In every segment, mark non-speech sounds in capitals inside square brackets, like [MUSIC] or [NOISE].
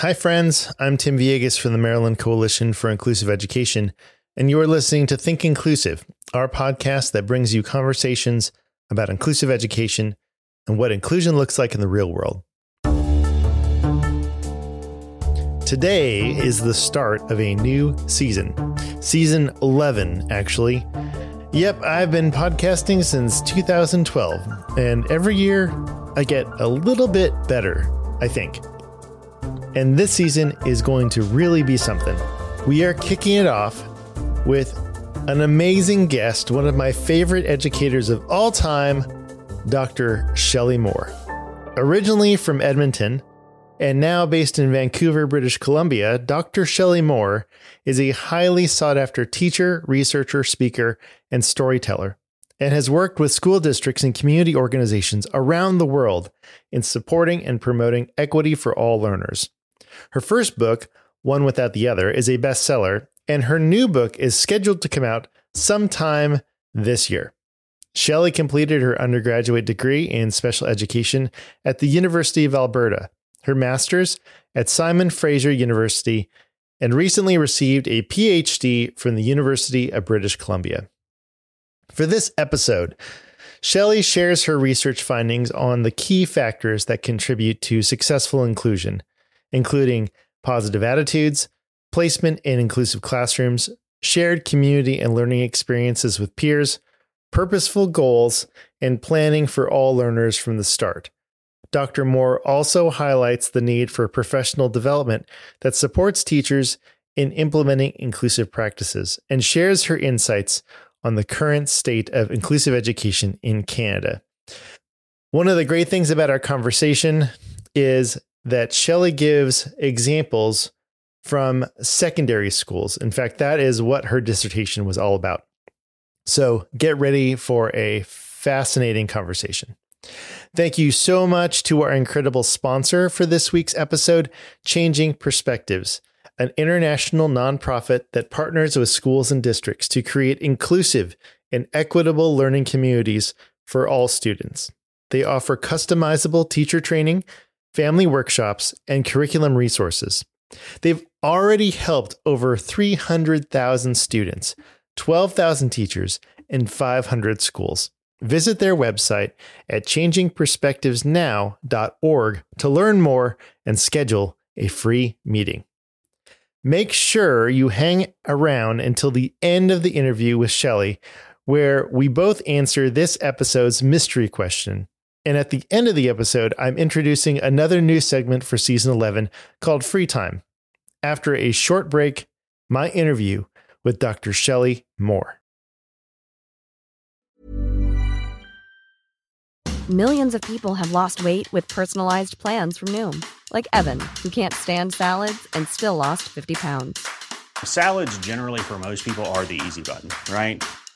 Hi, friends. I'm Tim Viegas from the Maryland Coalition for Inclusive Education, and you are listening to Think Inclusive, our podcast that brings you conversations about inclusive education and what inclusion looks like in the real world. Today is the start of a new season, season 11, actually. Yep, I've been podcasting since 2012, and every year I get a little bit better, I think. And this season is going to really be something. We are kicking it off with an amazing guest, one of my favorite educators of all time, Dr. Shelley Moore. Originally from Edmonton and now based in Vancouver, British Columbia, Dr. Shelley Moore is a highly sought after teacher, researcher, speaker, and storyteller, and has worked with school districts and community organizations around the world in supporting and promoting equity for all learners. Her first book, One Without the Other, is a bestseller, and her new book is scheduled to come out sometime this year. Shelley completed her undergraduate degree in special education at the University of Alberta, her master's at Simon Fraser University, and recently received a PhD from the University of British Columbia. For this episode, Shelley shares her research findings on the key factors that contribute to successful inclusion, including positive attitudes, placement in inclusive classrooms, shared community and learning experiences with peers, purposeful goals, and planning for all learners from the start. Dr. Moore also highlights the need for professional development that supports teachers in implementing inclusive practices and shares her insights on the current state of inclusive education in Canada. One of the great things about our conversation is that Shelley gives examples from secondary schools. In fact, that is what her dissertation was all about. So get ready for a fascinating conversation. Thank you so much to our incredible sponsor for this week's episode, Changing Perspectives, an international nonprofit that partners with schools and districts to create inclusive and equitable learning communities for all students. They offer customizable teacher training, family workshops, and curriculum resources. They've already helped over 300,000 students, 12,000 teachers, and 500 schools. Visit their website at changingperspectivesnow.org to learn more and schedule a free meeting. Make sure you hang around until the end of the interview with Shelley, where we both answer this episode's mystery question. And at the end of the episode, I'm introducing another new segment for season 11 called Free Time. After a short break, my interview with Dr. Shelley Moore. Millions of people have lost weight with personalized plans from Noom, like Evan, who can't stand salads and still lost 50 pounds. Salads, generally, for most people, are the easy button, right?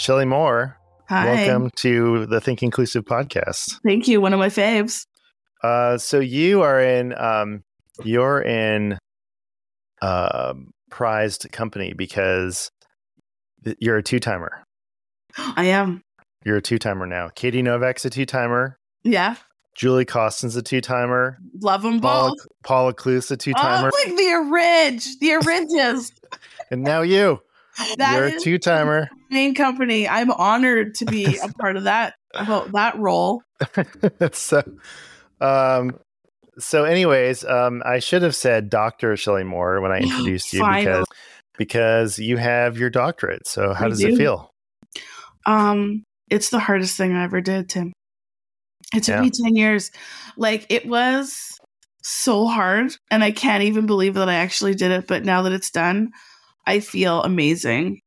Shelley Moore, Hi. welcome to the Think Inclusive podcast. Thank you. One of my faves. Uh, so you are in um, you're in uh, prized company because you're a two timer. I am. You're a two timer now. Katie Novak's a two timer. Yeah. Julie Causton's a two timer. Love them Paula, both. Paula Kluth a two timer. Oh, like the orange. The oranges. [LAUGHS] and now you. That you're a two timer. main company. I'm honored to be a [LAUGHS] part of that that role. [LAUGHS] so, um, so anyways, um, I should have said Dr. Shelley Moore when I [GASPS] introduced you because because you have your doctorate. So how I does do. it feel? Um, it's the hardest thing I ever did, Tim. It took Yeah. me 10 years. Like it was so hard and I can't even believe that I actually did it, but now that it's done, I feel amazing.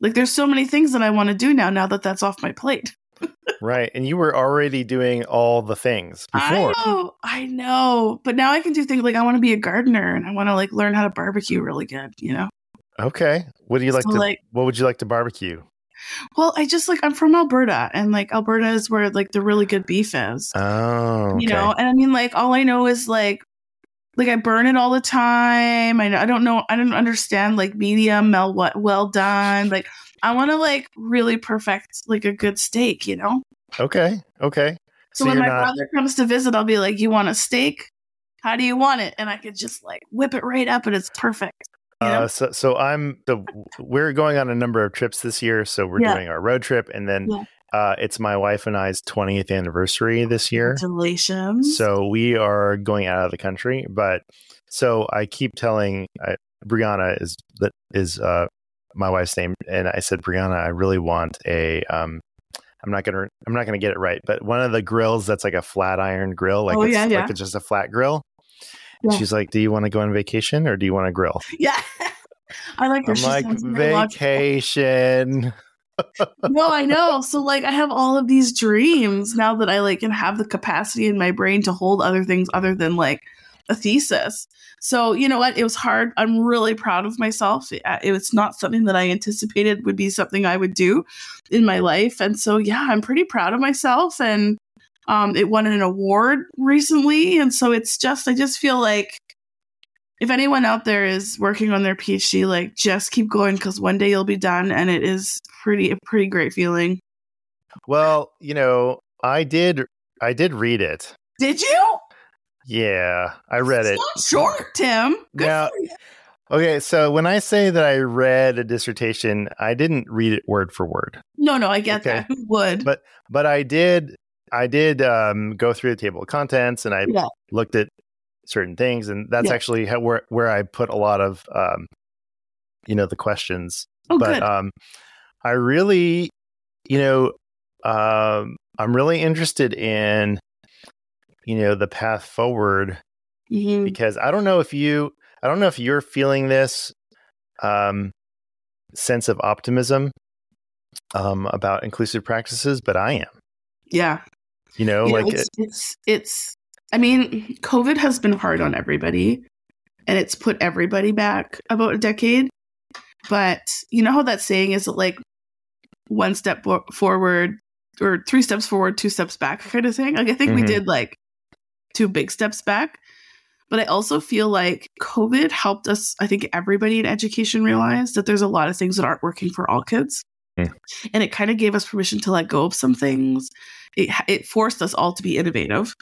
Like there's so many things that I want to do now. Now that that's off my plate. [LAUGHS] right, and you were already doing all the things before. I know, I know, but now I can do things like I want to be a gardener and I want to like learn how to barbecue really good. You know. Okay, what do you like So, to? like- what would you like to barbecue? Well, I just like I'm from Alberta, and like Alberta is where like the really good beef is. Oh, okay. You know, and I mean, like all I know is like, like I burn it all the time. I I don't know. I don't understand like medium, well, what well done. Like I want to like really perfect like a good steak. You know. okay, okay. So, So, when my not. brother comes to visit, I'll be like, "You want a steak? How do you want it?" And I could just like whip it right up, and it's perfect. You know? Uh, so, so I'm. So we're going on a number of trips this year. So we're Yeah. doing our road trip, and then Yeah. Uh, it's my wife and I's 20th anniversary this year. Congratulations. So we are going out of the country, but so I keep telling I, Brianna is that is uh, my wife's name, and I said, Brianna, I really want a. Um, I'm not gonna. I'm not gonna get it right, but one of the grills that's like a flat iron grill, like Oh, it's yeah, yeah. like it's just a flat grill. And Yeah. she's like, "Do you want to go on vacation or do you want to grill?" [LAUGHS] yeah, I like her. I'm like, sounds very logical. "Vacation." No, I know. So like I have all of these dreams now that I like can have the capacity in my brain to hold other things other than like a thesis. So, you know what? It was hard. I'm really proud of myself. It, it was not something that I anticipated would be something I would do in my life. And so, yeah, I'm pretty proud of myself and um it won an award recently and so it's just I just feel like if anyone out there is working on their PhD, like just keep going because one day you'll be done, and it is pretty a pretty great feeling. Well, you know, I did. I did read it. Did you? Yeah, I read it. It's not short, Tim. Good Now- for you. Okay, so when I say that I read a dissertation, I didn't read it word for word, No, no, I get Okay. that. Who would? but but I did I did um, go through the table of contents and I Yeah. looked at certain things, and that's Yeah. actually how, where where I put a lot of um, you know the questions. oh, but good. um, I really, you know, um, I'm really interested in you know the path forward Mhm. because I don't know if you I don't know if you're feeling this um sense of optimism um about inclusive practices, but I am. Yeah. You know, You know, like it's, it, it's it's. I mean, COVID has been hard on everybody, and it's put everybody back about a decade. But you know how that saying is like one step fo- forward or three steps forward, two steps back kind of thing. Like I think we Mhm. did like two big steps back. But I also feel like COVID helped us, I think everybody in education realized that there's a lot of things that aren't working for all kids. Mm. And it kind of gave us permission to let go of some things. It, it forced us all to be innovative.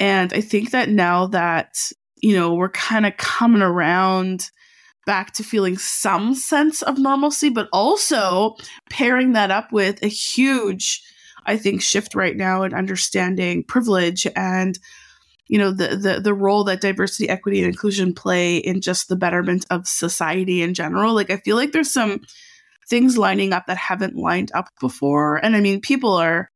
And I think that now that, you know, we're kind of coming around back to feeling some sense of normalcy, but also pairing that up with a huge, I think, shift right now in understanding privilege and you know the, the the role that diversity equity and inclusion play in just the betterment of society in general. Like i feel like there's some things lining up that haven't lined up before. And i mean people are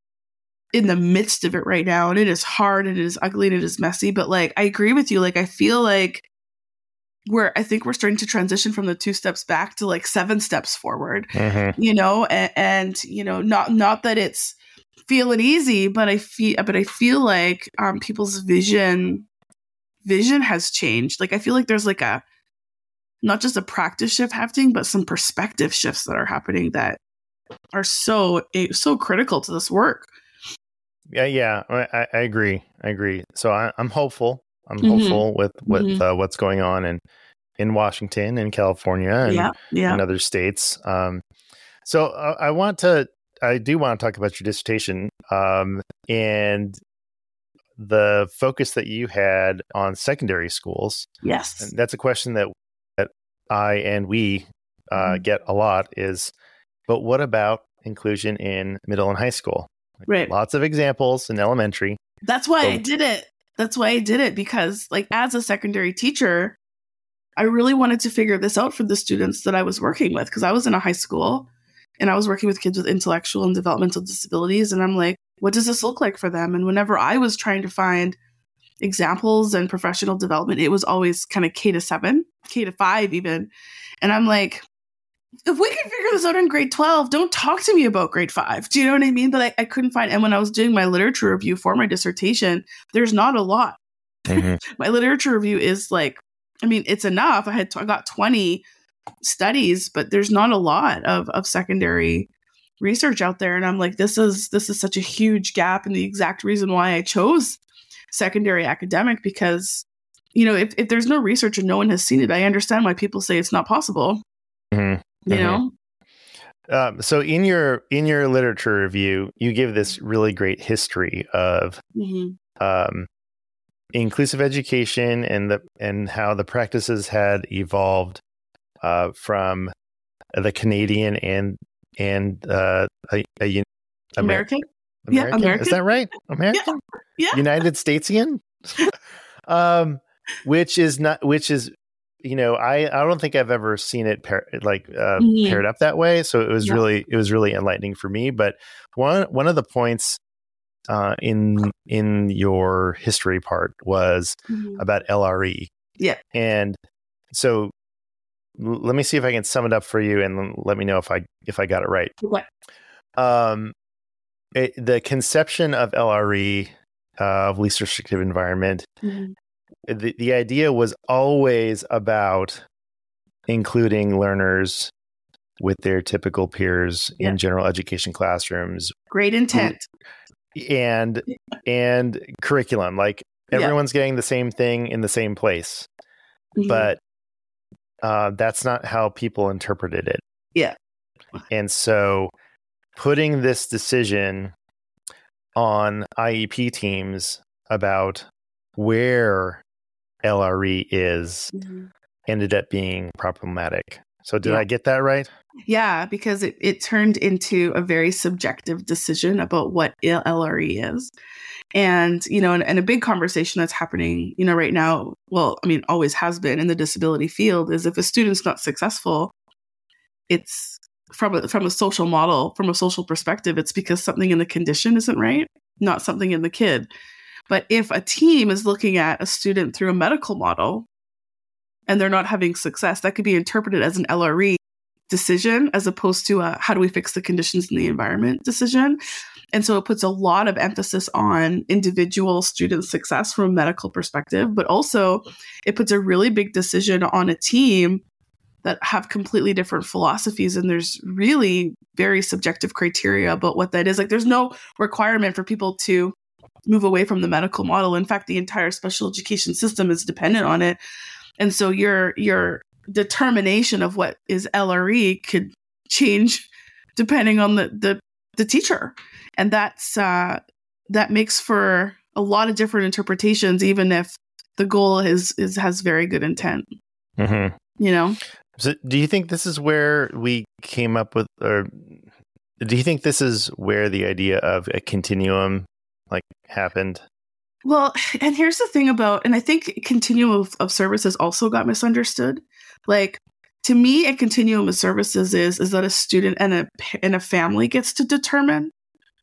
in the midst of it right now and it is hard and it is ugly and it is messy but like i agree with you. Like i feel like we're i think we're starting to transition from the two steps back to like seven steps forward Mhm. you know and, and you know not not that it's feeling easy but i feel but i feel like um people's vision vision has changed like i feel like there's like a not just a practice shift happening but some perspective shifts that are happening that are so so critical to this work yeah, yeah, I, I- I agree. I agree. So I, I'm hopeful. I'm Mhm. hopeful with with Mhm. uh, what's going on in in Washington and California and, yeah yeah and other states. Um, so uh, I want to, I do want to talk about your dissertation um, and the focus that you had on secondary schools. yes And that's a question that that I and we uh, Mhm. get a lot. Is, but what about inclusion in middle and high school? right Lots of examples in elementary. That's why I did it. That's why I did it because, like, as a secondary teacher, I really wanted to figure this out for the students that I was working with because I was in a high school and I was working with kids with intellectual and developmental disabilities. And I'm like, what does this look like for them? And whenever I was trying to find examples and professional development, it was always kind of K to seven, K to five, even. And I'm like, if we can figure this out in grade 12, don't talk to me about grade five. Do you know what I mean? But I, I couldn't find, and when I was doing my literature review for my dissertation, there's not a lot. Mhm. [LAUGHS] my literature review is like, I mean, it's enough. I had, I got 20 studies, but there's not a lot of, of secondary research out there. And I'm like, this is, this is such a huge gap. And the exact reason why I chose secondary academic, because, you know, if, if there's no research and no one has seen it, I understand why people say it's not possible, Mhm. You Mhm. know? Um, so in your in your literature review, you give this really great history of Mhm. um, inclusive education and the and how the practices had evolved uh, from the Canadian and and uh, a, a, un- Amer- American? Yeah, American? Is that right? American? Yeah. United Statesian? [LAUGHS] um, which is not which is you know I I don't think I've ever seen it pair, like uh, Mhm. paired up that way. So it was Yeah. really it was really enlightening for me. But one one of the points uh, in in your history part was Mhm. about LRE. Yeah. and so l- let me see if I can sum it up for you, and let me know if I if I got it right What? um, it, the conception of LRE uh, of least restrictive environment, Mhm. The, the idea was always about including learners with their typical peers Yeah. in general education classrooms Great intent. and and curriculum like Yeah. everyone's getting the same thing in the same place Mhm. but uh, that's not how people interpreted it. Yeah. And so putting this decision on IEP teams about where LRE is Mhm. ended up being problematic. So did Yeah. I get that right? Yeah, because it, it turned into a very subjective decision about what LRE is. And, you know, and, and a big conversation that's happening, you know, right now, well, I mean, always has been in the disability field is if a student's not successful, it's from a, from a social model, from a social perspective, it's because something in the condition isn't right, not something in the kid. But if a team is looking at a student through a medical model and they're not having success, that could be interpreted as an LRE decision as opposed to a how do we fix the conditions in the environment decision. And so it puts a lot of emphasis on individual student success from a medical perspective, but also it puts a really big decision on a team that have completely different philosophies and there's really very subjective criteria about what that is. Like there's no requirement for people to move away from the medical model. In fact, the entire special education system is dependent on it. And so your your determination of what is LRE could change depending on the the, the teacher. And that's uh that makes for a lot of different interpretations, even if the goal is is has very good intent. Mm-hmm. You know? So do you think this is where we came up with, or do you think this is where the idea of a continuum like happened? Well, [SIGHS] and here's the thing about, and I think continuum of, of services also got misunderstood. Like to me, a continuum of services is is that a student and a and a family gets to determine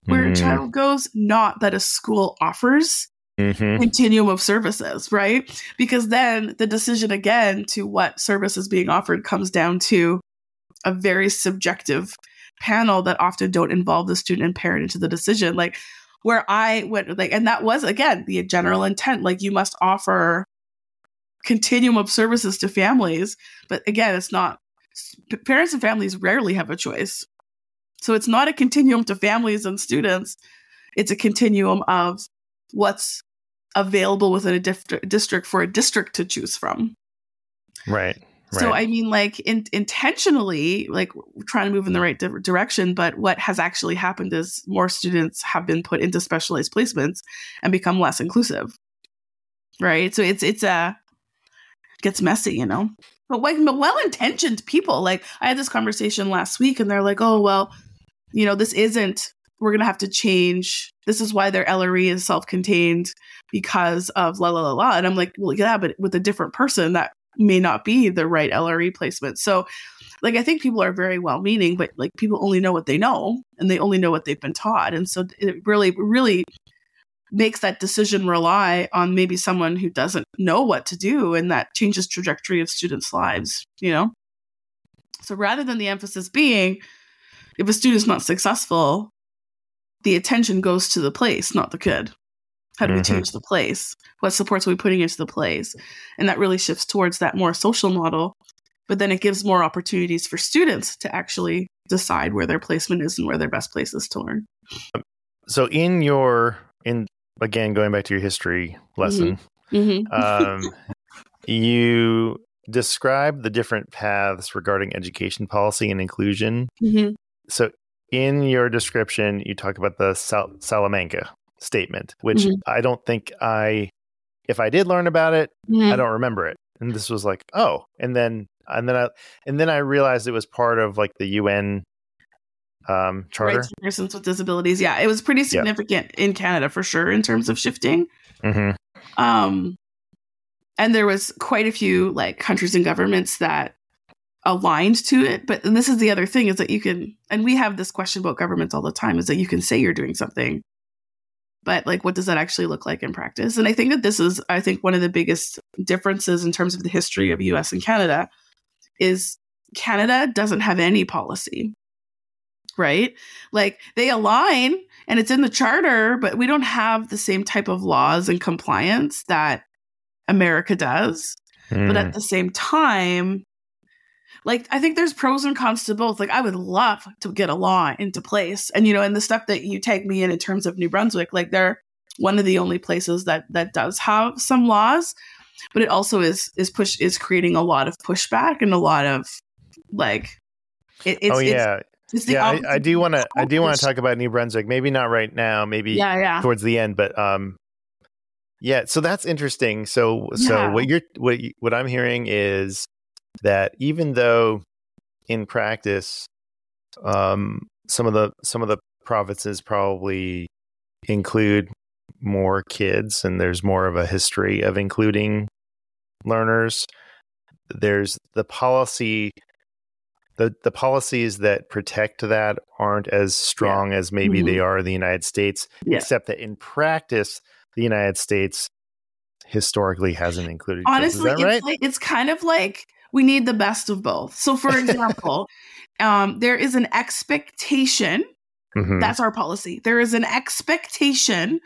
where a Mhm. child goes, not that a school offers Mhm. continuum of services, right? Because then the decision again to what service is being offered comes down to a very subjective panel that often don't involve the student and parent into the decision. Like where I went like and that was again the general intent. Like you must offer continuum of services to families, but again, it's not parents and families rarely have a choice. So it's not a continuum to families and students. It's a continuum of what's available within a dif- district for a district to choose from. Right. So. I mean, like in- intentionally, like trying to move in the right di- direction. But what has actually happened is more students have been put into specialized placements and become less inclusive. Right. So it's it's a gets messy, you know. But like well intentioned people, like I had this conversation last week, and they're like, "Oh well, you know, this isn't. We're gonna have to change. This is why their LRE is self contained because of la la la la." And I'm like, "Well, yeah, but with a different person, that may not be the right LRE placement. So, like, I think people are very well meaning, but like, people only know what they know and they only know what they've been taught. And so, it really, really makes that decision rely on maybe someone who doesn't know what to do. And that changes trajectory of students' lives, you know? So rather than the emphasis being if a student's not successful, the attention goes to the place, not the kid. How do we Mhm. change the place? What supports are we putting into the place? And that really shifts towards that more social model. But then it gives more opportunities for students to actually decide where their placement is and where their best place is to learn. So in your in again going back to your history lesson, Mm-hmm. um, [LAUGHS] you describe the different paths regarding education policy and inclusion. Mm-hmm. So in your description, you talk about the Sal- Salamanca statement, which Mhm. I don't think I, if I did learn about it, I don't remember it. And this was like, oh, and then and then I and then I realized it was part of like the UN um, charter. Rights for persons with disabilities. Yeah, it was pretty significant in Canada for sure in terms of shifting. hmm Um, and there was quite a few like countries and governments that aligned to it. But and this is the other thing is that you can, and we have this question about governments all the time, is that you can say you're doing something, but like, what does that actually look like in practice? And I think that this is, I think, one of the biggest differences in terms of the history of U.S. and Canada is Canada doesn't have any policy. Right? Like they align and it's in the charter, but we don't have the same type of laws and compliance that America does. Mm. But at the same time, like I think there's pros and cons to both. Like I would love to get a law into place, and you know, and the stuff that you take me in in terms of New Brunswick, like they're one of the only places that that does have some laws, but it also is is push is creating a lot of pushback and a lot of like it, it's oh yeah, it's the yeah. I, I do want to. I do want to talk about New Brunswick. Maybe not right now. Maybe Yeah, yeah. towards the end. But um, yeah. So that's interesting. So so Yeah. what you're what you, what I'm hearing is that even though in practice, um, some of the some of the provinces probably include more kids, and there's more of a history of including learners. There's the policy the the policies that protect that aren't as strong as maybe Mhm. they are in the United States, Yeah. except that in practice, the United States historically hasn't included kids. honestly Is that right? like it's kind of like we need the best of both. So for [LAUGHS] example um, there is an expectation Mhm. that's our policy. There is an expectation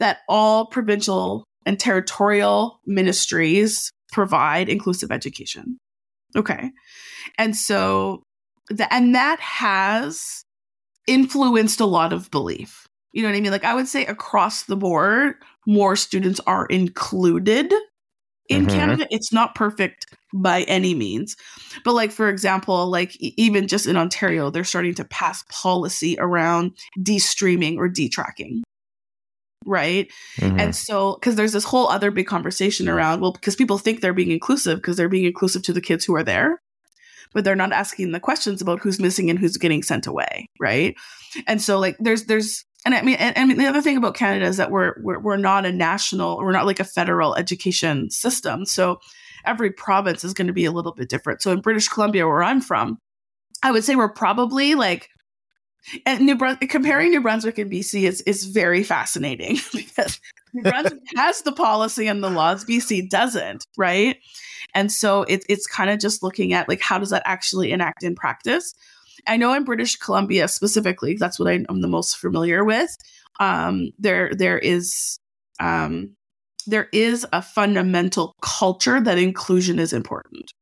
that all provincial and territorial ministries provide inclusive education. Okay. And so the, and that has influenced a lot of belief. You know what i mean? Like i would say across the board more students are included in Mhm. Canada. It's not perfect by any means. But like for example, like even just in Ontario, they're starting to pass policy around de-streaming or de-tracking. Right? Mhm. And so cuz there's this whole other big conversation around well because people think they're being inclusive because they're being inclusive to the kids who are there. But they're not asking the questions about who's missing and who's getting sent away, right? And so like there's there's and I mean and, and the other thing about Canada is that we're, we're we're not a national we're not like a federal education system. So every province is going to be a little bit different. So in British Columbia where I'm from, I would say we're probably like and New Brunswick comparing New Brunswick and BC is is very fascinating [LAUGHS] because New Brunswick [LAUGHS] has the policy and the laws, BC doesn't, right? And so it, it's kind of just looking at like how does that actually enact in practice. I know in British Columbia specifically, that's what I, I'm the most familiar with. Um, there there is um, there is a fundamental culture that inclusion is important,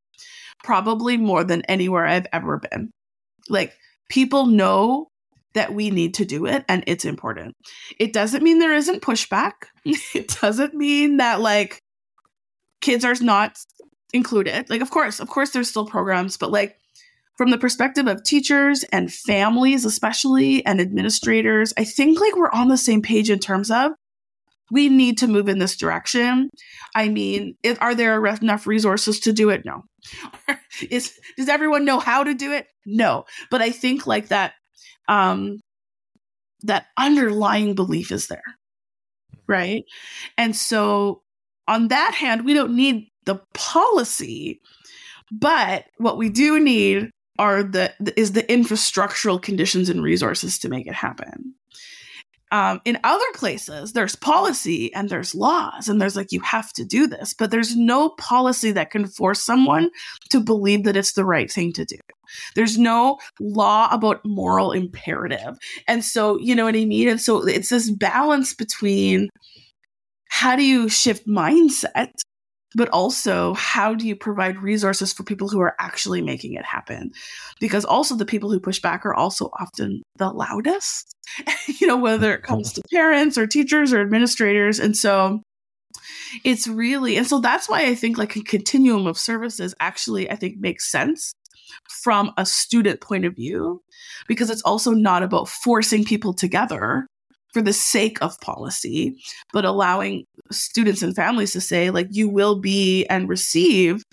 probably more than anywhere I've ever been. Like people know that we need to do it and it's important. It doesn't mean there isn't pushback. [LAUGHS] it doesn't mean that like kids are not included. Like of course, of course there's still programs, but like from the perspective of teachers and families especially and administrators, I think like we're on the same page in terms of we need to move in this direction. I mean, if, are there enough resources to do it? No. [LAUGHS] Is does everyone know how to do it? No. But I think like that um that underlying belief is there. Right? And so on that hand, we don't need the policy, but what we do need are the is the infrastructural conditions and resources to make it happen. Um, in other places, there's policy and there's laws, and there's like, you have to do this, but there's no policy that can force someone to believe that it's the right thing to do. There's no law about moral imperative. And so, you know what I mean? And so it's this balance between how do you shift mindset but also how do you provide resources for people who are actually making it happen? Because also the people who push back are also often the loudest [LAUGHS] you know whether it comes to parents or teachers or administrators and so it's really and so that's why i think like a continuum of services actually i think makes sense from a student point of view because it's also not about forcing people together for the sake of policy, but allowing students and families to say, like, you will be and receive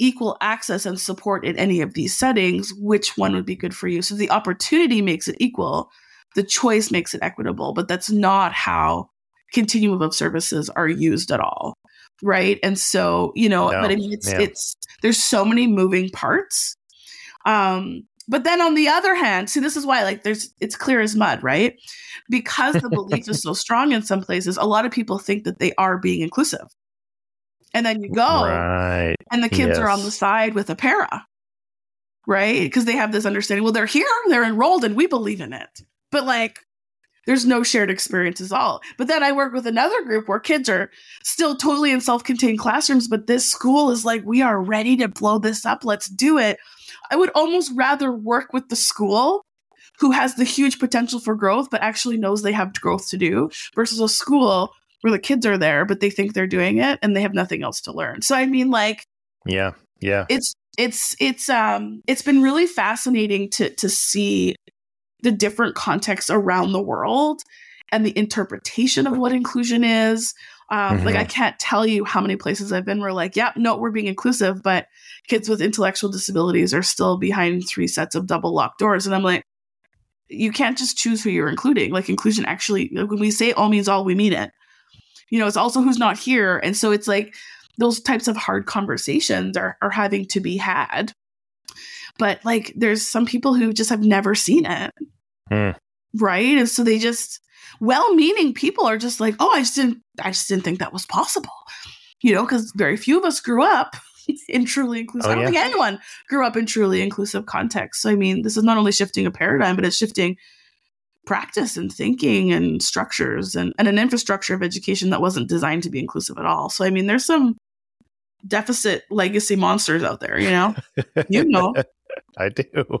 equal access and support in any of these settings, which one would be good for you? So the opportunity makes it equal, the choice makes it equitable, but that's not how continuum of services are used at all. Right. And so, you know, no. but I mean, it's, yeah. it's, there's so many moving parts. Um, but then on the other hand, see, this is why like there's it's clear as mud, right? Because the belief is so [LAUGHS] strong in some places, a lot of people think that they are being inclusive. And then you go right. and the kids yes. are on the side with a para. Right? Because they have this understanding, well, they're here, they're enrolled, and we believe in it. But like there's no shared experience at all. But then I work with another group where kids are still totally in self contained classrooms, but this school is like, we are ready to blow this up. Let's do it. I would almost rather work with the school who has the huge potential for growth, but actually knows they have growth to do versus a school where the kids are there, but they think they're doing it and they have nothing else to learn. So, I mean, like, yeah, yeah. It's, it's, it's, um, it's been really fascinating to, to see the different contexts around the world and the interpretation of what inclusion is. Um, mm-hmm. Like, I can't tell you how many places I've been where, like, yeah, no, we're being inclusive, but kids with intellectual disabilities are still behind three sets of double locked doors. And I'm like, you can't just choose who you're including. Like, inclusion actually, when we say all means all, we mean it. You know, it's also who's not here. And so it's like those types of hard conversations are, are having to be had. But like, there's some people who just have never seen it. Mm. Right. And so they just, well-meaning people are just like, oh, I just didn't, I just didn't think that was possible, you know, because very few of us grew up [LAUGHS] in truly inclusive. Oh, I don't yeah. think anyone grew up in truly inclusive context. So, I mean, this is not only shifting a paradigm, but it's shifting practice and thinking and structures and, and an infrastructure of education that wasn't designed to be inclusive at all. So, I mean, there's some deficit legacy monsters out there, you know? you know. [LAUGHS] I do.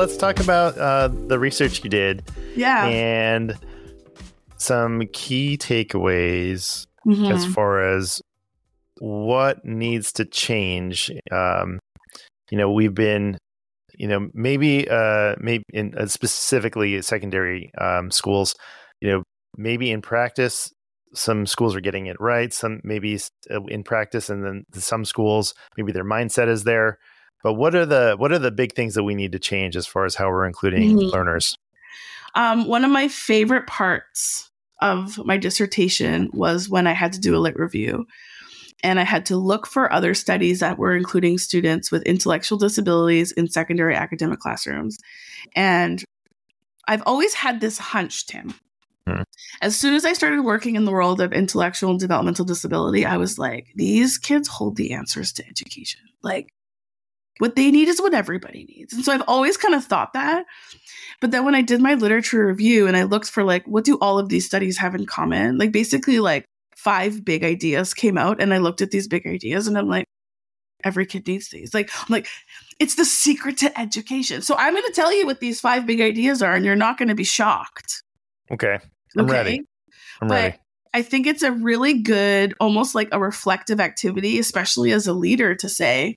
Let's talk about uh, the research you did. Yeah. And some key takeaways mm-hmm. as far as what needs to change. Um, you know, we've been, you know, maybe, uh, maybe in uh, specifically secondary um, schools, you know, maybe in practice, some schools are getting it right. Some maybe uh, in practice, and then some schools, maybe their mindset is there. But what are the what are the big things that we need to change as far as how we're including mm-hmm. learners? Um, one of my favorite parts of my dissertation was when I had to do a lit review. And I had to look for other studies that were including students with intellectual disabilities in secondary academic classrooms. And I've always had this hunch, Tim, Mhm. As soon as I started working in the world of intellectual and developmental disability, I was like, these kids hold the answers to education. Like, what they need is what everybody needs. And so I've always kind of thought that. But then when I did my literature review and I looked for like, what do all of these studies have in common? Like, basically, like five big ideas came out, and I looked at these big ideas and I'm like, every kid needs these. Like, I'm like, it's the secret to education. So I'm going to tell you what these five big ideas are, and you're not going to be shocked. Okay. I'm ready. I'm but ready. I think it's a really good, almost like a reflective activity, especially as a leader, to say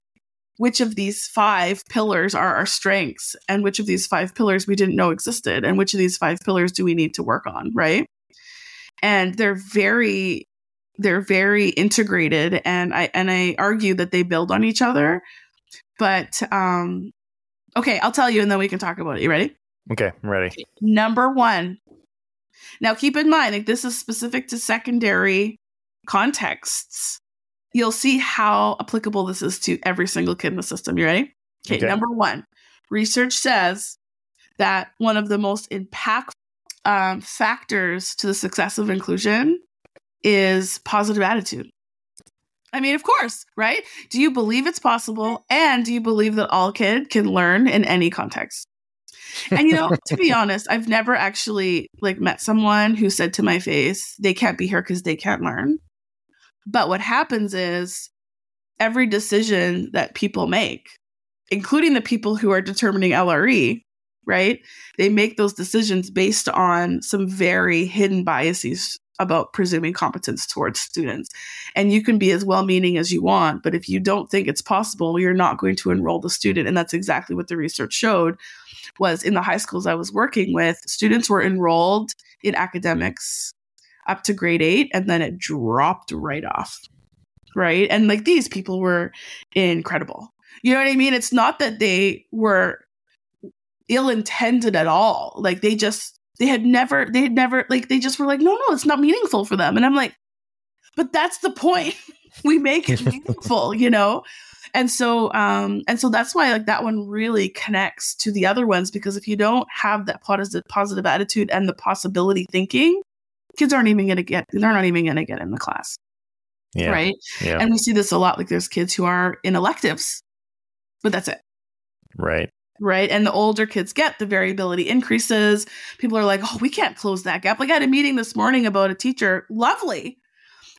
which of these five pillars are our strengths and which of these five pillars we didn't know existed and which of these five pillars do we need to work on, right? And they're very they're very integrated and I and I argue that they build on each other. But um okay, I'll tell you and then we can talk about it. You ready? Okay. I'm ready. Number one. Now, keep in mind, like this is specific to secondary contexts. You'll see how applicable this is to every single kid in the system. You ready? Okay, Okay. number one. Research says that one of the most impactful um, factors to the success of inclusion is positive attitude. I mean, of course, right? Do you believe it's possible? And do you believe that all kid can learn in any context? And you know, [LAUGHS] to be honest, I've never actually like met someone who said to my face, they can't be here because they can't learn. But what happens is every decision that people make, including the people who are determining LRE, right? They make those decisions based on some very hidden biases about presuming competence towards students. And you can be as well meaning as you want, but if you don't think it's possible, you're not going to enroll the student. And that's exactly what the research showed was in the high schools I was working with, students were enrolled in academics up to grade 8 and then it dropped right off. Right? And like these people were incredible. You know what I mean? It's not that they were ill intended at all. Like they just they had never they had never like they just were like no no it's not meaningful for them and I'm like but that's the point. [LAUGHS] we make it [LAUGHS] meaningful, you know? And so um and so that's why like that one really connects to the other ones because if you don't have that positive positive attitude and the possibility thinking, kids aren't even going to get they're not even going to get in the class, Yeah. right? Yeah. And we see this a lot like there's kids who are in electives. But that's it right. right? And the older kids get, the variability increases. People are like, oh, we can't close that gap. Like I had a meeting this morning about a teacher, lovely.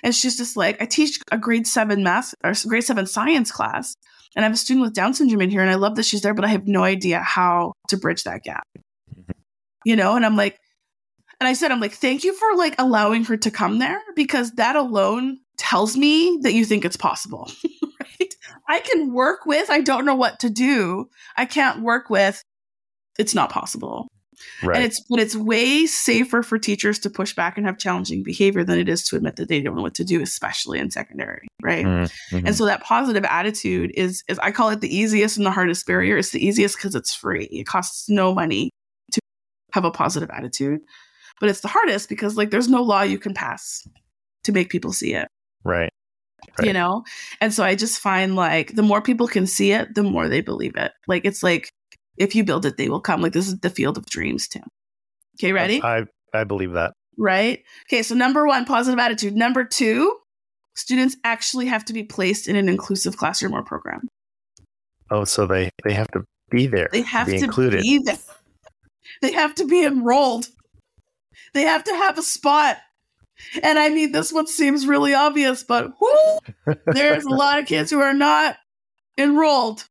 And she's just like, I teach a grade seven math or grade seven science class. And I have a student with Down syndrome in here, and I love that she's there, but I have no idea how to bridge that gap. Mm-hmm. You know, and I'm like, and I said, I'm like, thank you for like allowing her to come there because that alone tells me that you think it's possible. [LAUGHS] right? I can work with, I don't know what to do. I can't work with, it's not possible. Right. And it's but it's way safer for teachers to push back and have challenging behavior than it is to admit that they don't know what to do, especially in secondary, right? Mhm, mhm. And so that positive attitude is is I call it the easiest and the hardest barrier. It's the easiest because it's free. It costs no money to have a positive attitude. But it's the hardest because like there's no law you can pass to make people see it. Right. you know? And so i just find like the more people can see it the more they believe it. Like it's like if you build it they will come. Like this is the field of dreams tim okay ready? I I believe that. right? Okay so number one positive attitude. Number two students actually have to be placed in an inclusive classroom or program. Oh, so they they have to be there. they have be to included. be there. They have to be enrolled they have to have a spot. And i mean this one seems really obvious but whoo, there's a [LAUGHS] lot of kids who are not enrolled.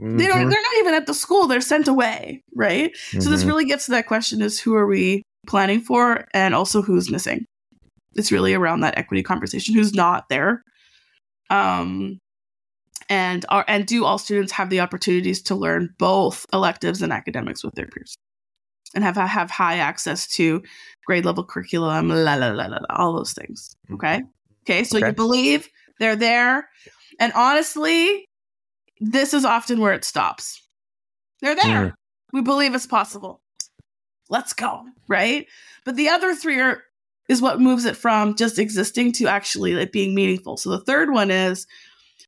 They don't Mhm, they're not even at the school. They're sent away right? So this mhm. really gets to that question is who are we planning for and also who's missing? It's really around that equity conversation who's not there. Um and are and do all students have the opportunities to learn both electives and academics with their peers and have have high access to grade level curriculum la la la la, la all those things okay? Okay so Okay. you believe they're there. And honestly this is often where it stops. They're there. Mm. we believe it's possible. Let's go right? But the other three are is what moves it from just existing to actually like being meaningful. So the third one is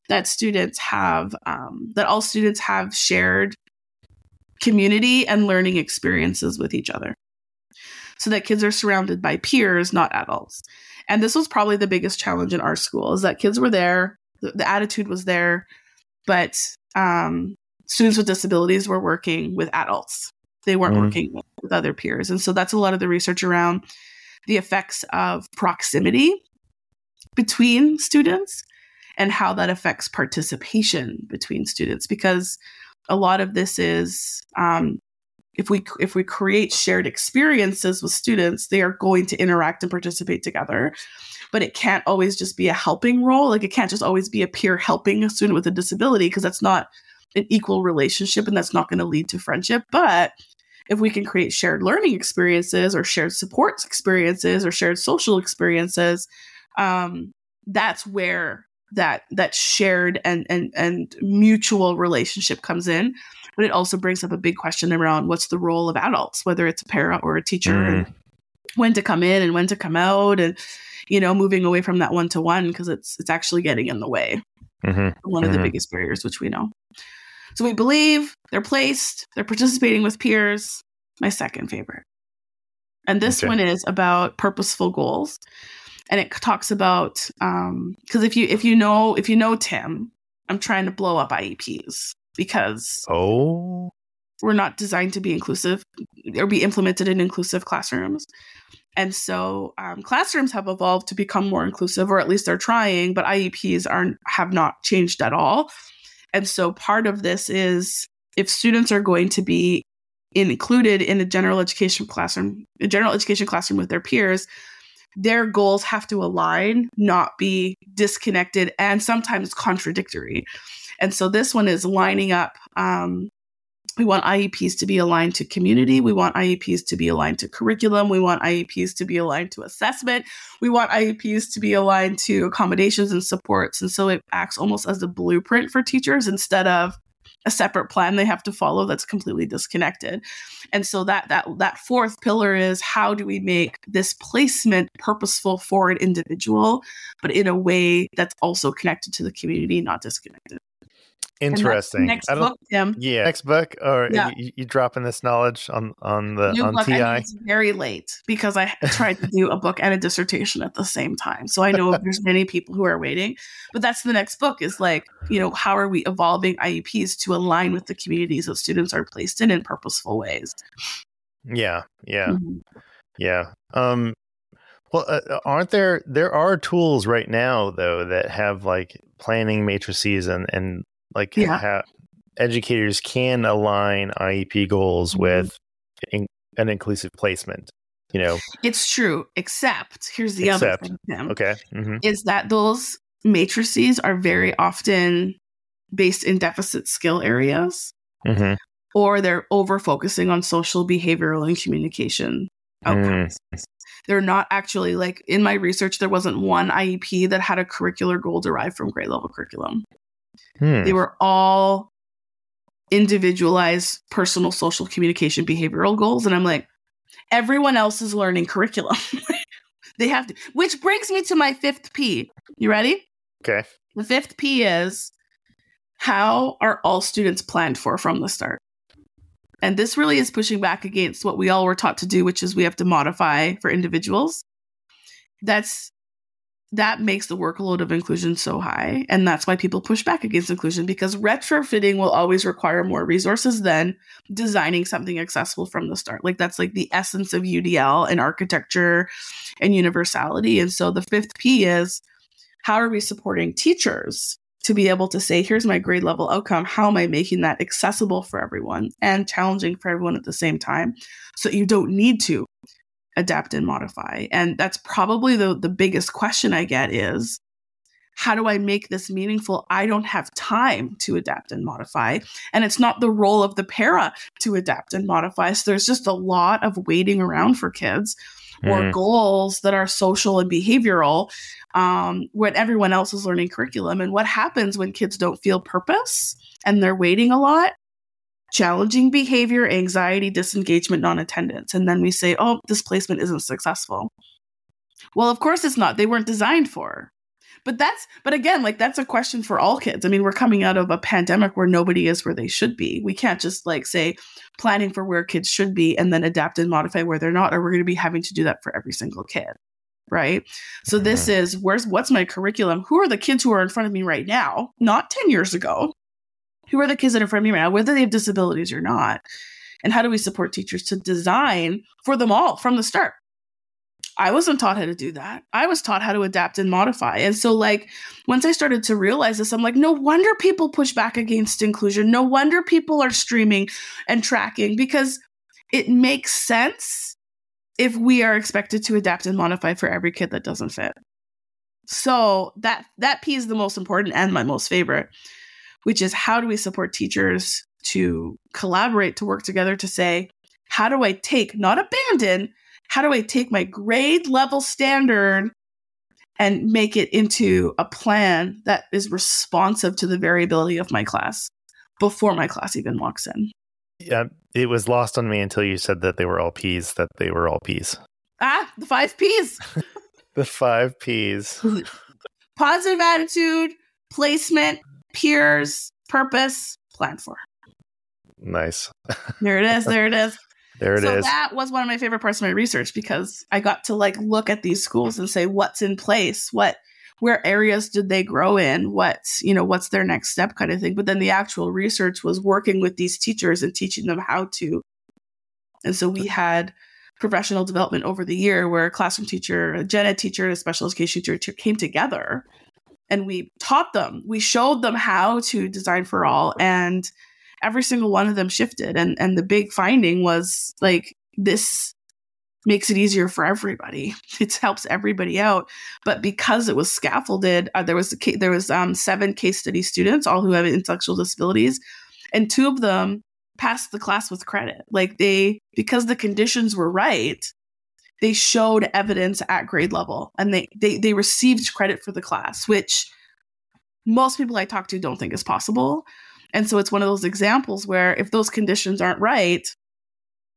that students have um, that all students have shared community and learning experiences with each other so that kids are surrounded by peers, not adults. And this was probably the biggest challenge in our school is that kids were there, the, the attitude was there, but um, students with disabilities were working with adults. They weren't mm. working with other peers. And so that's a lot of the research around the effects of proximity between students and how that affects participation between students because a lot of this is um, if we if we create shared experiences with students they are going to interact and participate together. But it can't always just be a helping role. Like it can't just always be a peer helping a student with a disability because that's not an equal relationship and that's not going to lead to friendship. But if we can create shared learning experiences or shared support experiences or shared social experiences um, that's where that that shared and and and mutual relationship comes in but it also brings up a big question around what's the role of adults whether it's a parent or a teacher mm. and when to come in and when to come out and you know moving away from that one to one because it's it's actually getting in the way mm-hmm. one of mm-hmm. the biggest barriers which we know so we believe they're placed they're participating with peers my second favorite and this okay. one is about purposeful goals and it talks about um because if you if you know if you know tim i'm trying to blow up ieps because oh. we're not designed to be inclusive or be implemented in inclusive classrooms. And so um, classrooms have evolved to become more inclusive or at least they're trying but ieps aren't have not changed at all. And so part of this is if students are going to be included in a general education classroom a general education classroom with their peers their goals have to align, not be disconnected and sometimes contradictory. And so this one is lining up. Um, we want IEPs to be aligned to community. We want IEPs to be aligned to curriculum. We want IEPs to be aligned to assessment. We want IEPs to be aligned to accommodations and supports. And so it acts almost as a blueprint for teachers instead of a separate plan they have to follow that's completely disconnected. And so that that that fourth pillar is how do we make this placement purposeful for an individual, but in a way that's also connected to the community, not disconnected. Interesting. Next book, Tim. Yeah, next book, or yeah. you, you, dropping this knowledge on on the New on book, TI? very late because I tried to do a book and a dissertation at the same time. So I know there's many people who are waiting, but that's the next book. Is like you know how are we evolving IEPs to align with the communities that students are placed in in purposeful ways. Yeah, yeah, mm-hmm. yeah. Um, well, uh, uh aren't there there are tools right now though that have like planning matrices and and like yeah. how educators can align IEP goals mm-hmm. with in, an inclusive placement. You know, it's true. Except here's the except, other thing. Tim, okay, mm-hmm. is that those matrices are very often based in deficit skill areas, mm-hmm. or they're over focusing on social, behavioral, and communication outcomes. Mm. They're not actually like in my research. There wasn't one IEP that had a curricular goal derived from grade level curriculum. Hmm. They were all individualized personal social communication behavioral goals. And I'm like, everyone else is learning curriculum. [LAUGHS] they have to, which brings me to my fifth P. You ready? Okay. The fifth P is how are all students planned for from the start? And this really is pushing back against what we all were taught to do, which is we have to modify for individuals. That's that makes the workload of inclusion so high. And that's why people push back against inclusion because retrofitting will always require more resources than designing something accessible from the start. Like that's like the essence of UDL and architecture and universality. And so the fifth P is how are we supporting teachers to be able to say, here's my grade level outcome. How am I making that accessible for everyone and challenging for everyone at the same time? So you don't need to adapt and modify. And that's probably the, the biggest question I get is how do I make this meaningful? I don't have time to adapt and modify. And it's not the role of the para to adapt and modify. So there's just a lot of waiting around for kids or mm. goals that are social and behavioral um, when everyone else is learning curriculum. And what happens when kids don't feel purpose and they're waiting a lot? Challenging behavior, anxiety, disengagement, non attendance. And then we say, oh, this placement isn't successful. Well, of course it's not. They weren't designed for. but that's but again like that's a question for all kids i mean we're coming out of a pandemic where nobody is where they should be we can't just like say planning for where kids should be and then adapt and modify where they're not or we're going to be having to do that for every single kid right so this Mm-hmm. is where's what's my curriculum who are the kids who are in front of me right now not 10 years ago who are the kids that are me right now whether they have disabilities or not and how do we support teachers to design for them all from the start I wasn't taught how to do that. I was taught how to adapt and modify. And so, like, once I started to realize this, I'm like, no wonder people push back against inclusion. No wonder people are streaming and tracking because it makes sense if we are expected to adapt and modify for every kid that doesn't fit. So that that piece is the most important and my most favorite, which is how do we support teachers to collaborate, to work together to say, how do I take, not abandon, how do I take my grade level standard and make it into a plan that is responsive to the variability of my class before my class even walks in? Yeah, it was lost on me until you said that they were all P's, that they were all P's. Ah, the five P's [LAUGHS] The five P's. positive attitude, placement, peers, purpose, plan for. Nice. [LAUGHS] There it is. There it is. There it is. so that was one of my favorite parts of my research because I got to like look at these schools and say what's in place, what where areas did they grow in, what's you know what's their next step kind of thing. But then the actual research was working with these teachers and teaching them how to. And so we had professional development over the year where a classroom teacher, a gen ed teacher, a special education teacher came together and we taught them, we showed them how to design for all and every single one of them shifted. And and the big finding was like this makes it easier for everybody. [LAUGHS] It helps everybody out. But because it was scaffolded uh, there was a there was um, seven case study students all who have intellectual disabilities and two of them passed the class with credit. Like they because the conditions were right they showed evidence at grade level and they they, they received credit for the class which most people i talk to don't think is possible and so it's one of those examples where if those conditions aren't right,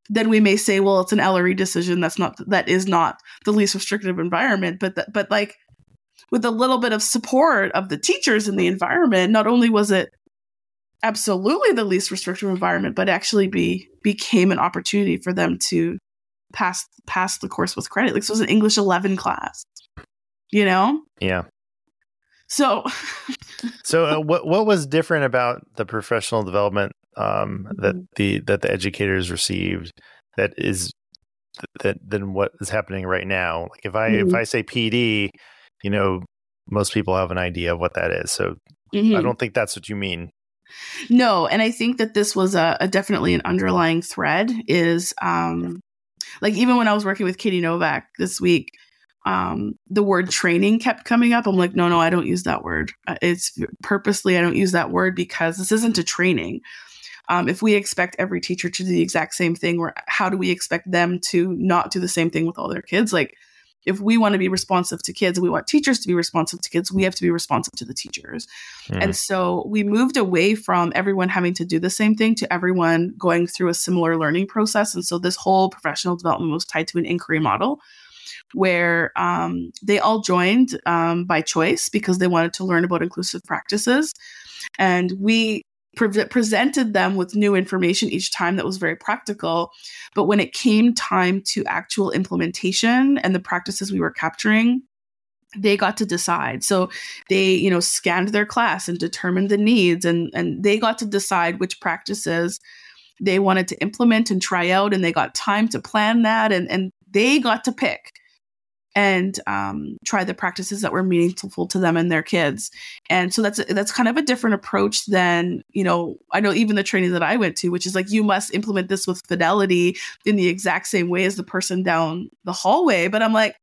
then we may say, well, it's an LRE decision. That's not that is not the least restrictive environment. But th- but like with a little bit of support of the teachers in the environment, not only was it absolutely the least restrictive environment, but actually be became an opportunity for them to pass pass the course with credit. Like so it was an English 11 class. You know? yeah. So [LAUGHS] So uh, what what was different about the professional development um, that Mm-hmm. the that the educators received that is that than what is happening right now? Like if I if Mhm. I say PD, you know, most people have an idea of what that is. So I mhm. don't think that's what you mean. No, and I think that this was a, a definitely an underlying thread. Is um, like even when I was working with Katie Novak this week, um, the word training kept coming up. I'm like, no, no, I don't use that word. Uh, It's purposely I don't use that word because this isn't a training. Um, if we expect every teacher to do the exact same thing, where how do we expect them to not do the same thing with all their kids? Like, if we want to be responsive to kids and we want teachers to be responsive to kids, we have to be responsive to the teachers. Mhm. And so we moved away from everyone having to do the same thing to everyone going through a similar learning process. And so this whole professional development was tied to an inquiry model where um, they all joined um, by choice because they wanted to learn about inclusive practices. And we pre- presented them with new information each time that was very practical. But when it came time to actual implementation and the practices we were capturing, they got to decide. So they, you know, scanned their class and determined the needs and and they got to decide which practices they wanted to implement and try out and they got time to plan that and and they got to pick and um, try the practices that were meaningful to them and their kids. And so that's that's kind of a different approach than you know. I know even the training that I went to, which is like you must implement this with fidelity in the exact same way as the person down the hallway. But I'm like,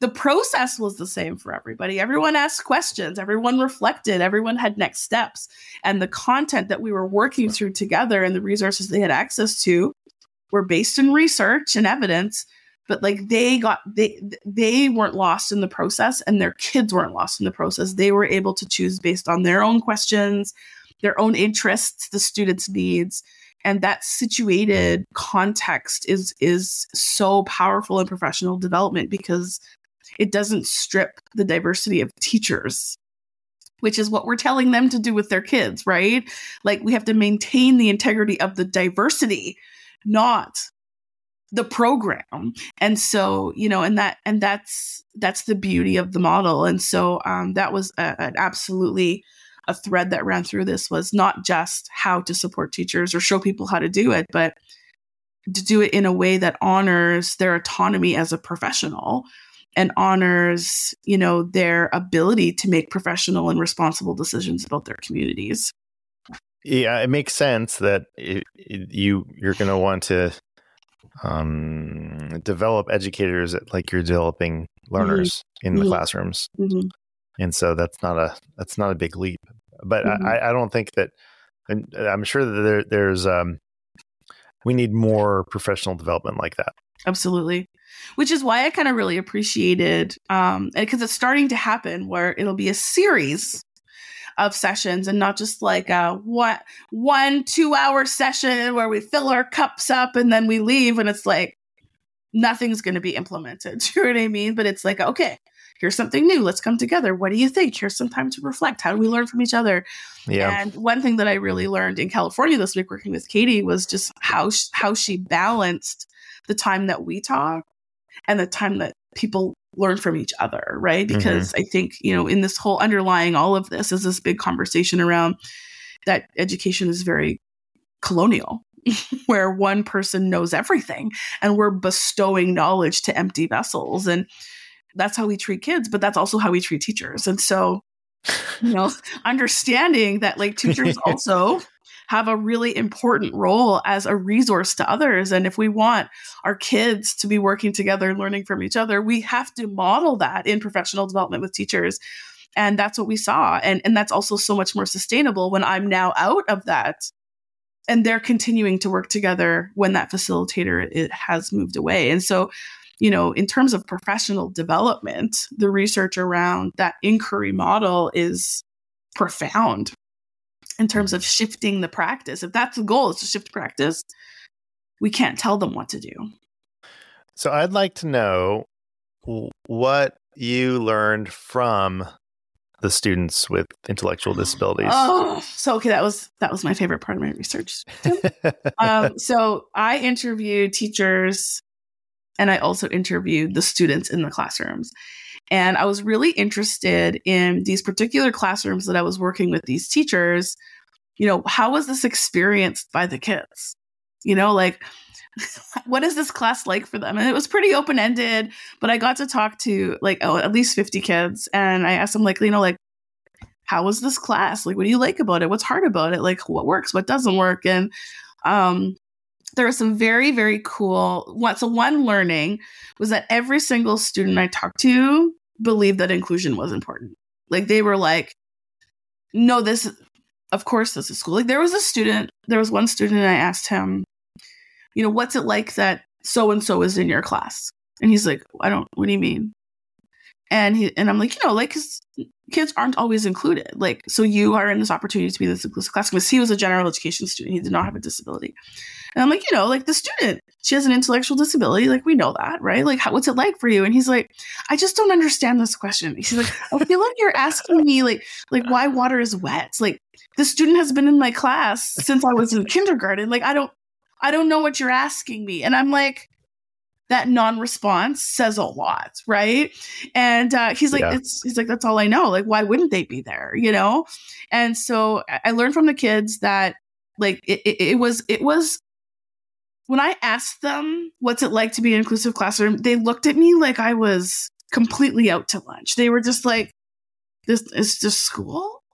the process was the same for everybody. Everyone asked questions, everyone reflected, everyone had next steps. And the content that we were working through together and the resources they had access to were based in research and evidence but like they got they they weren't lost in the process and their kids weren't lost in the process they were able to choose based on their own questions their own interests the students needs and that situated context is is so powerful in professional development because it doesn't strip the diversity of teachers which is what we're telling them to do with their kids, right? Like we have to maintain the integrity of the diversity, not the program. And so, you know, and that and that's that's the beauty of the model. And so um, that was a, an absolutely a thread that ran through this was not just how to support teachers or show people how to do it, but to do it in a way that honors their autonomy as a professional and honors, you know, their ability to make professional and responsible decisions about their communities. Yeah, it makes sense that it, it, you you're going to want to um, develop educators like you're developing learners mm-hmm. in the mm-hmm. classrooms, mm-hmm. and so that's not a that's not a big leap. But mm-hmm. I, I don't think that I'm sure that there, there's um, we need more professional development like that. Absolutely which is why I kind of really appreciated um because it's starting to happen where it'll be a series of sessions and not just like a one, one two hour session where we fill our cups up and then we leave and it's like nothing's going to be implemented. [LAUGHS] Do you know what I mean? But it's like okay, here's something new. Let's come together. What do you think? Here's some time to reflect. How do we learn from each other? Yeah. And one thing that I really learned in California this week working with Katie was just how how she balanced the time that we talk and the time that people learn from each other, right? Mm-hmm. Because mm-hmm. I think, you know, in this whole underlying all of this is this big conversation around that education is very colonial, [LAUGHS] where one person knows everything and we're bestowing knowledge to empty vessels. And that's how we treat kids, but that's also how we treat teachers. And so, you know, [LAUGHS] understanding that like teachers [LAUGHS] also have a really important role as a resource to others. And if we want our kids to be working together and learning from each other, we have to model that in professional development with teachers. And that's what we saw. And, and that's also so much more sustainable when I'm now out of that and they're continuing to work together when that facilitator it has moved away. And so, you know, in terms of professional development, the research around that inquiry model is profound in terms of shifting the practice. If that's the goal is to shift practice, we can't tell them what to do. So I'd like to know what you learned from the students with intellectual disabilities. Oh, so okay, that was that was my favorite part of my research. um, [LAUGHS] so I interviewed teachers, and I also interviewed the students in the classrooms. And I was really interested in these particular classrooms that I was working with these teachers. You know, how was this experienced by the kids? You know, like, [LAUGHS] what is this class like for them? And it was pretty open ended, but I got to talk to like oh, at least 50 kids. And I asked them, like, you know, like, how was this class? Like, what do you like about it? What's hard about it? Like, what works? What doesn't work? And um, there was some very very cool what so one learning was that every single student i talked to believed that inclusion was important. Like they were like, no, this, of course, this is school. Like there was a student, there was one student, and I asked him, you know, what's it like that so and so is in your class? And he's like, I don't, what do you mean? And he, and I'm like, you know, like, kids aren't always included. Like, so you are in this opportunity to be this inclusive class because he was a general education student. He did not have a disability. And I'm like, you know, like the student, she has an intellectual disability. Like, we know that, right? Like, how, what's it like for you? And he's like, I just don't understand this question. [LAUGHS] He's like, I feel like you're asking me, like, like why water is wet. Like, the student has been in my class since I was in kindergarten. Like, I don't, I don't know what you're asking me. And I'm like, that non-response says a lot, right? And uh, he's like, yeah. it's he's like, that's all I know. Like, why wouldn't they be there? You know? And so I learned from the kids that like it, it, it was it was when I asked them what's it like to be an inclusive classroom, they looked at me like I was completely out to lunch. They were just like, "This is just school." [LAUGHS]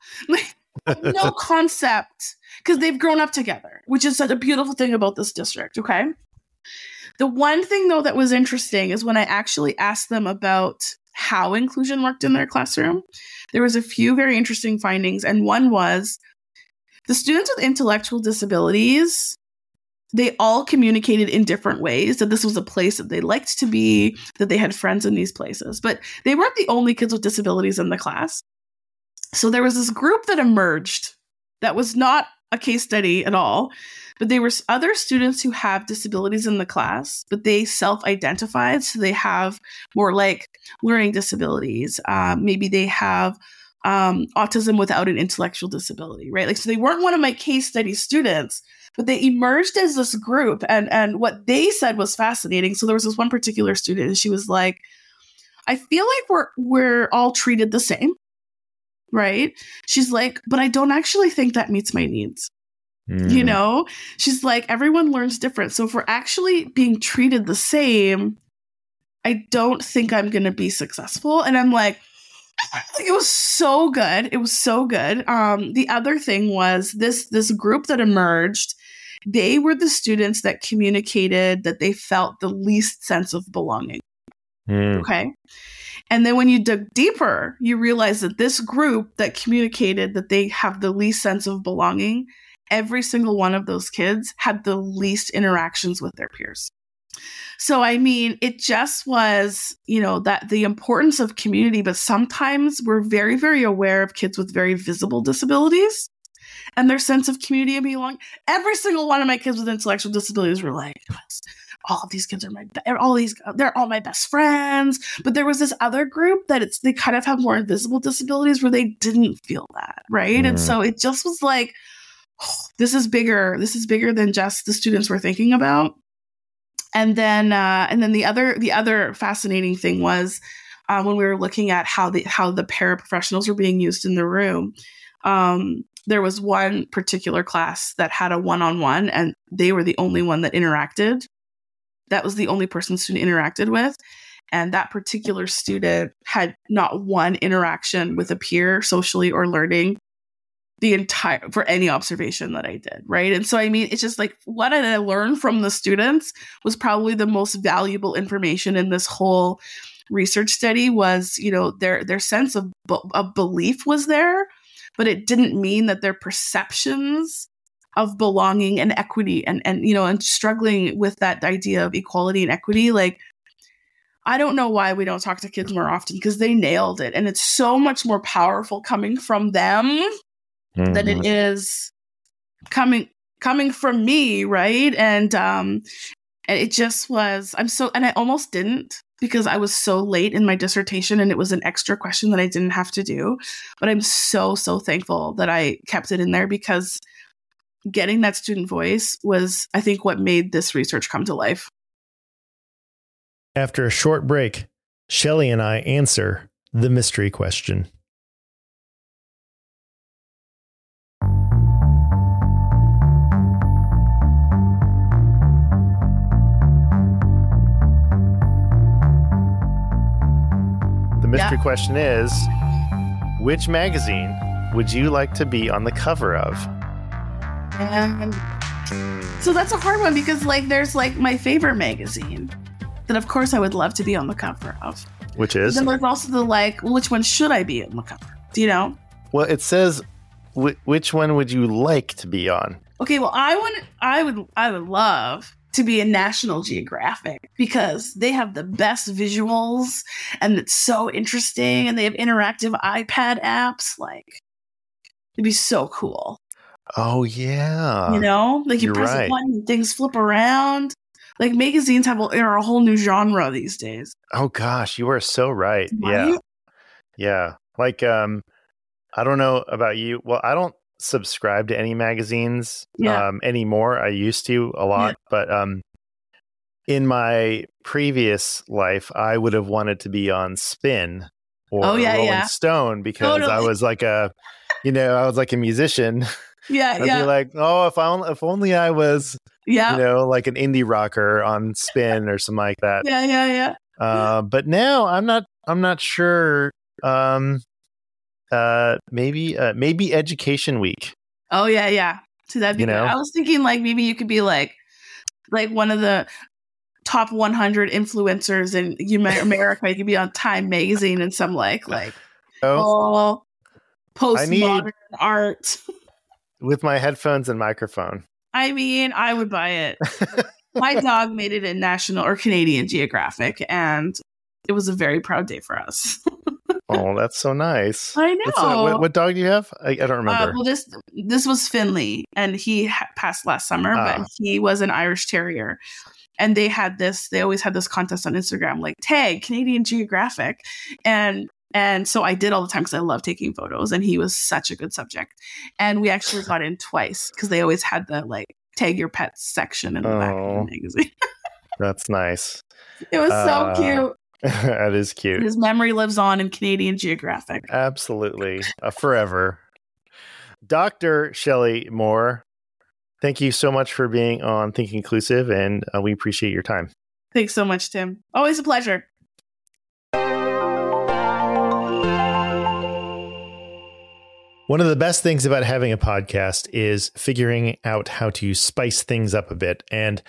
Like, no [LAUGHS] concept because they've grown up together, which is such a beautiful thing about this district. Okay. The one thing though that was interesting is when I actually asked them about how inclusion worked in their classroom, there was a few very interesting findings and one was the students with intellectual disabilities they all communicated in different ways that this was a place that they liked to be, that they had friends in these places. But they weren't the only kids with disabilities in the class. So there was this group that emerged that was not a case study at all, but there were other students who have disabilities in the class, but they self-identified, so they have more like learning disabilities. Uh, maybe they have um, autism without an intellectual disability, right? Like, so they weren't one of my case study students, but they emerged as this group, and and what they said was fascinating. So there was this one particular student, and she was like, "I feel like we're we're all treated the same." Right? She's like, but I don't actually think that meets my needs. Mm. You know, she's like, everyone learns different. So if we're actually being treated the same, I don't think I'm going to be successful. And I'm like, [LAUGHS] it was so good. It was so good. Um, the other thing was this this group that emerged. They were the students that communicated that they felt the least sense of belonging. Mm. Okay. And then when you dug deeper, you realize that this group that communicated that they have the least sense of belonging, every single one of those kids had the least interactions with their peers. So, I mean, it just was, you know, that the importance of community, but sometimes we're very, very aware of kids with very visible disabilities and their sense of community and belonging. Every single one of my kids with intellectual disabilities were like, all of these kids are my all these they're all my best friends. But there was this other group that it's they kind of have more invisible disabilities where they didn't feel that right? And Mm. so it just was like this is bigger this is bigger than just the students we're thinking about. And then uh and then the other the other fascinating thing was uh, when we were looking at how the how the paraprofessionals were being used in the room um there was one particular class that had a one-on-one and they were the only one that interacted that was the only person student interacted with and that particular student had not one interaction with a peer socially or learning the entire for any observation that I did, right? And so I mean, it's just like what did I learn from the students was probably the most valuable information in this whole research study was, you know, their their sense of of belief was there, but it didn't mean that their perceptions of belonging and equity and and you know and struggling with that idea of equality and equity like I don't know why we don't talk to kids more often because they nailed it. And it's so much more powerful coming from them than Mhm. it is coming coming from me right? And um and it just was i'm so and i almost didn't because i was so late in my dissertation and it was an extra question that i didn't have to do. But i'm so so thankful that i kept it in there because getting that student voice was i think what made this research come to life After a short break, Shelley and I answer the mystery question. The mystery Yeah. question is Which magazine would you like to be on the cover of? And so that's a hard one because like there's like my favorite magazine that of course i would love to be on the cover of Which is? then there's also the like which one should i be on the cover do you know Well, it says, wh- which one would you like to be on? Okay, well, I want, I would, I would love to be a National Geographic because they have the best visuals and it's so interesting, and they have interactive iPad apps. Like, it'd be so cool, Oh, yeah. you know? Like you you're press right. a button, and things flip around. Like magazines have a, are a whole new genre these days. Oh gosh, you are so right. Yeah. Right? Yeah. Like um I don't know about you. Well, I don't subscribe to any magazines Yeah. um anymore. I used to a lot, but um in my previous life, I would have wanted to be on Spin or Oh, yeah, Rolling yeah. Stone because I was like a you know, I was like a musician. [LAUGHS] Yeah, I'd yeah, be like, "Oh, if I only, if only I was, yeah, you know, like an indie rocker on Spin or something like that." yeah, yeah, yeah. Uh, but now I'm not. I'm not sure. Um, uh, maybe. Uh, maybe Education Week. Oh yeah, yeah. See, that'd be You know? I was thinking like maybe you could be like like one of the top 100 influencers in [LAUGHS] America. You could be on Time Magazine and some like like Oh, oh postmodern art. [LAUGHS] with my headphones and microphone. I mean, I would buy it. [LAUGHS] My dog made it in National or Canadian Geographic, and it was a very proud day for us. [LAUGHS] Oh, that's so nice. I uh, know. what, what dog do you have? I, I don't Uh, remember. well, this this was Finley, and he ha- passed last summer, Ah. but he was an Irish Terrier. And they had this. They always had this contest on Instagram, like tag Canadian Geographic, and and so I did all the time because I love taking photos, and he was such a good subject. And we actually [SIGHS] got in twice because they always had the like tag your pets section in the back of Oh. the magazine. [LAUGHS] that's nice. it was Uh, so [LAUGHS] cute. that is cute. His memory lives on in Canadian Geographic. Absolutely. Uh, forever. Dr. Shelley Moore, thank you so much for being on Think Inclusive, and uh, we appreciate your time. Thanks so much, Tim. Always a pleasure. One of the best things about having a podcast is figuring out how to spice things up a bit. And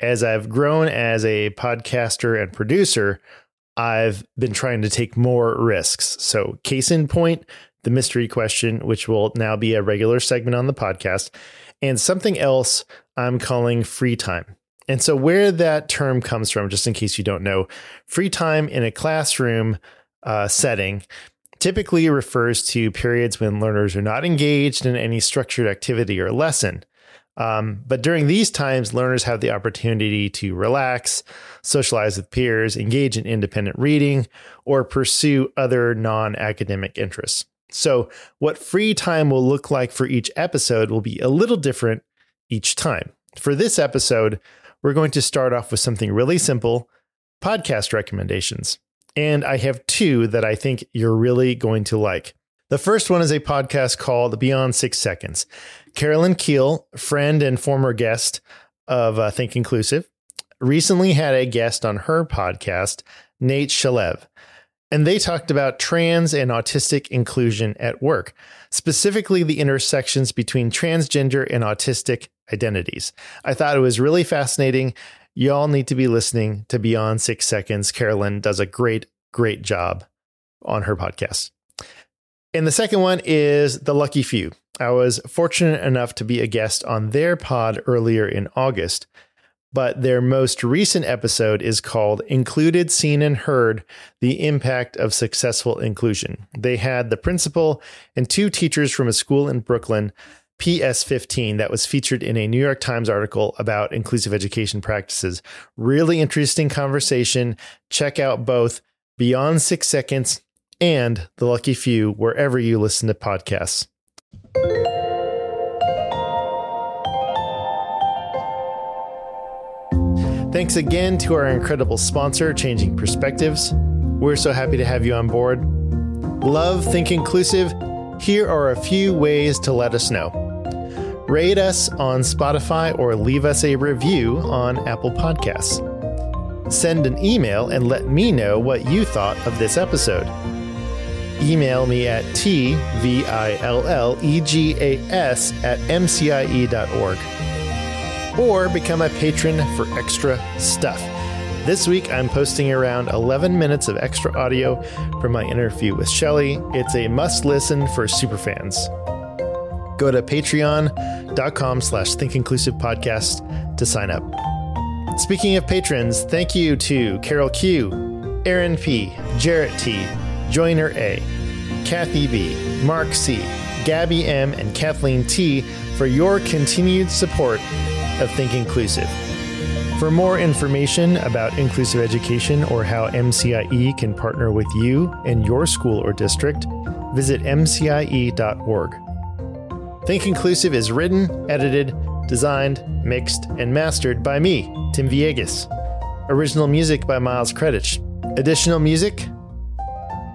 as I've grown as a podcaster and producer, I've been trying to take more risks. So, case in point, the mystery question, which will now be a regular segment on the podcast, and something else I'm calling free time. And so, where that term comes from, just in case you don't know, free time in a classroom uh, setting typically refers to periods when learners are not engaged in any structured activity or lesson. Um, but during these times, learners have the opportunity to relax, socialize with peers, engage in independent reading, or pursue other non academic interests. So, what free time will look like for each episode will be a little different each time. For this episode, we're going to start off with something really simple podcast recommendations. And I have two that I think you're really going to like. The first one is a podcast called Beyond Six Seconds. Carolyn Kiel, friend and former guest of uh, Think Inclusive, recently had a guest on her podcast, Nate Shalev. And they talked about trans and autistic inclusion at work, specifically the intersections between transgender and autistic identities. I thought it was really fascinating. Y'all need to be listening to Beyond Six Seconds. Carolyn does a great, great job on her podcast. And the second one is The Lucky Few. I was fortunate enough to be a guest on their pod earlier in August, but their most recent episode is called Included, Seen, and Heard The Impact of Successful Inclusion. They had the principal and two teachers from a school in Brooklyn, PS15, that was featured in a New York Times article about inclusive education practices. Really interesting conversation. Check out both Beyond Six Seconds and The Lucky Few wherever you listen to podcasts. Thanks again to our incredible sponsor, Changing Perspectives. We're so happy to have you on board. Love Think Inclusive? Here are a few ways to let us know. Rate us on Spotify or leave us a review on Apple Podcasts. Send an email and let me know what you thought of this episode. Email me at tvillegas at mcie.org or become a patron for extra stuff. This week, I'm posting around 11 minutes of extra audio from my interview with Shelley. It's a must listen for superfans. Go to patreon.com slash thinkinclusive podcast to sign up. Speaking of patrons, thank you to Carol Q, Aaron P, Jarrett T, Joiner A, Kathy B, Mark C, Gabby M, and Kathleen T for your continued support of Think Inclusive. For more information about inclusive education or how MCIE can partner with you and your school or district, visit mcie.org. Think Inclusive is written, edited, designed, mixed, and mastered by me, Tim Villegas. Original music by Miles Credich. Additional music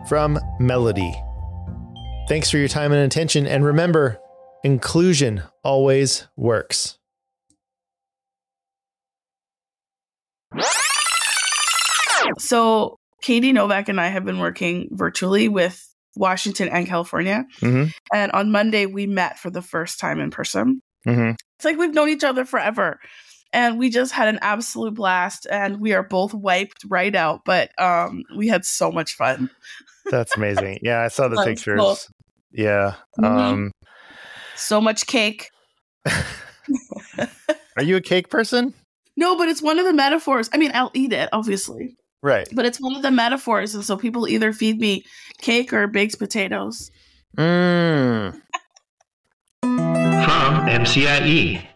from Melody. Thanks for your time and attention, and remember, inclusion always works. So Katie Novak and I have been working virtually with Washington and California. Mm-hmm. And on Monday, we met for the first time in person. Mm-hmm. It's like we've known each other forever. And we just had an absolute blast. And we are both wiped right out, but um, we had so much fun. That's amazing. Yeah, I saw [LAUGHS] the pictures. cool. Yeah. Mhm. Um, So much cake. [LAUGHS] are you a cake person? No, but it's one of the metaphors. I mean, I'll eat it, obviously. Right. but it's one of the metaphors. And so people either feed me cake or baked potatoes. Mm. From MCIE.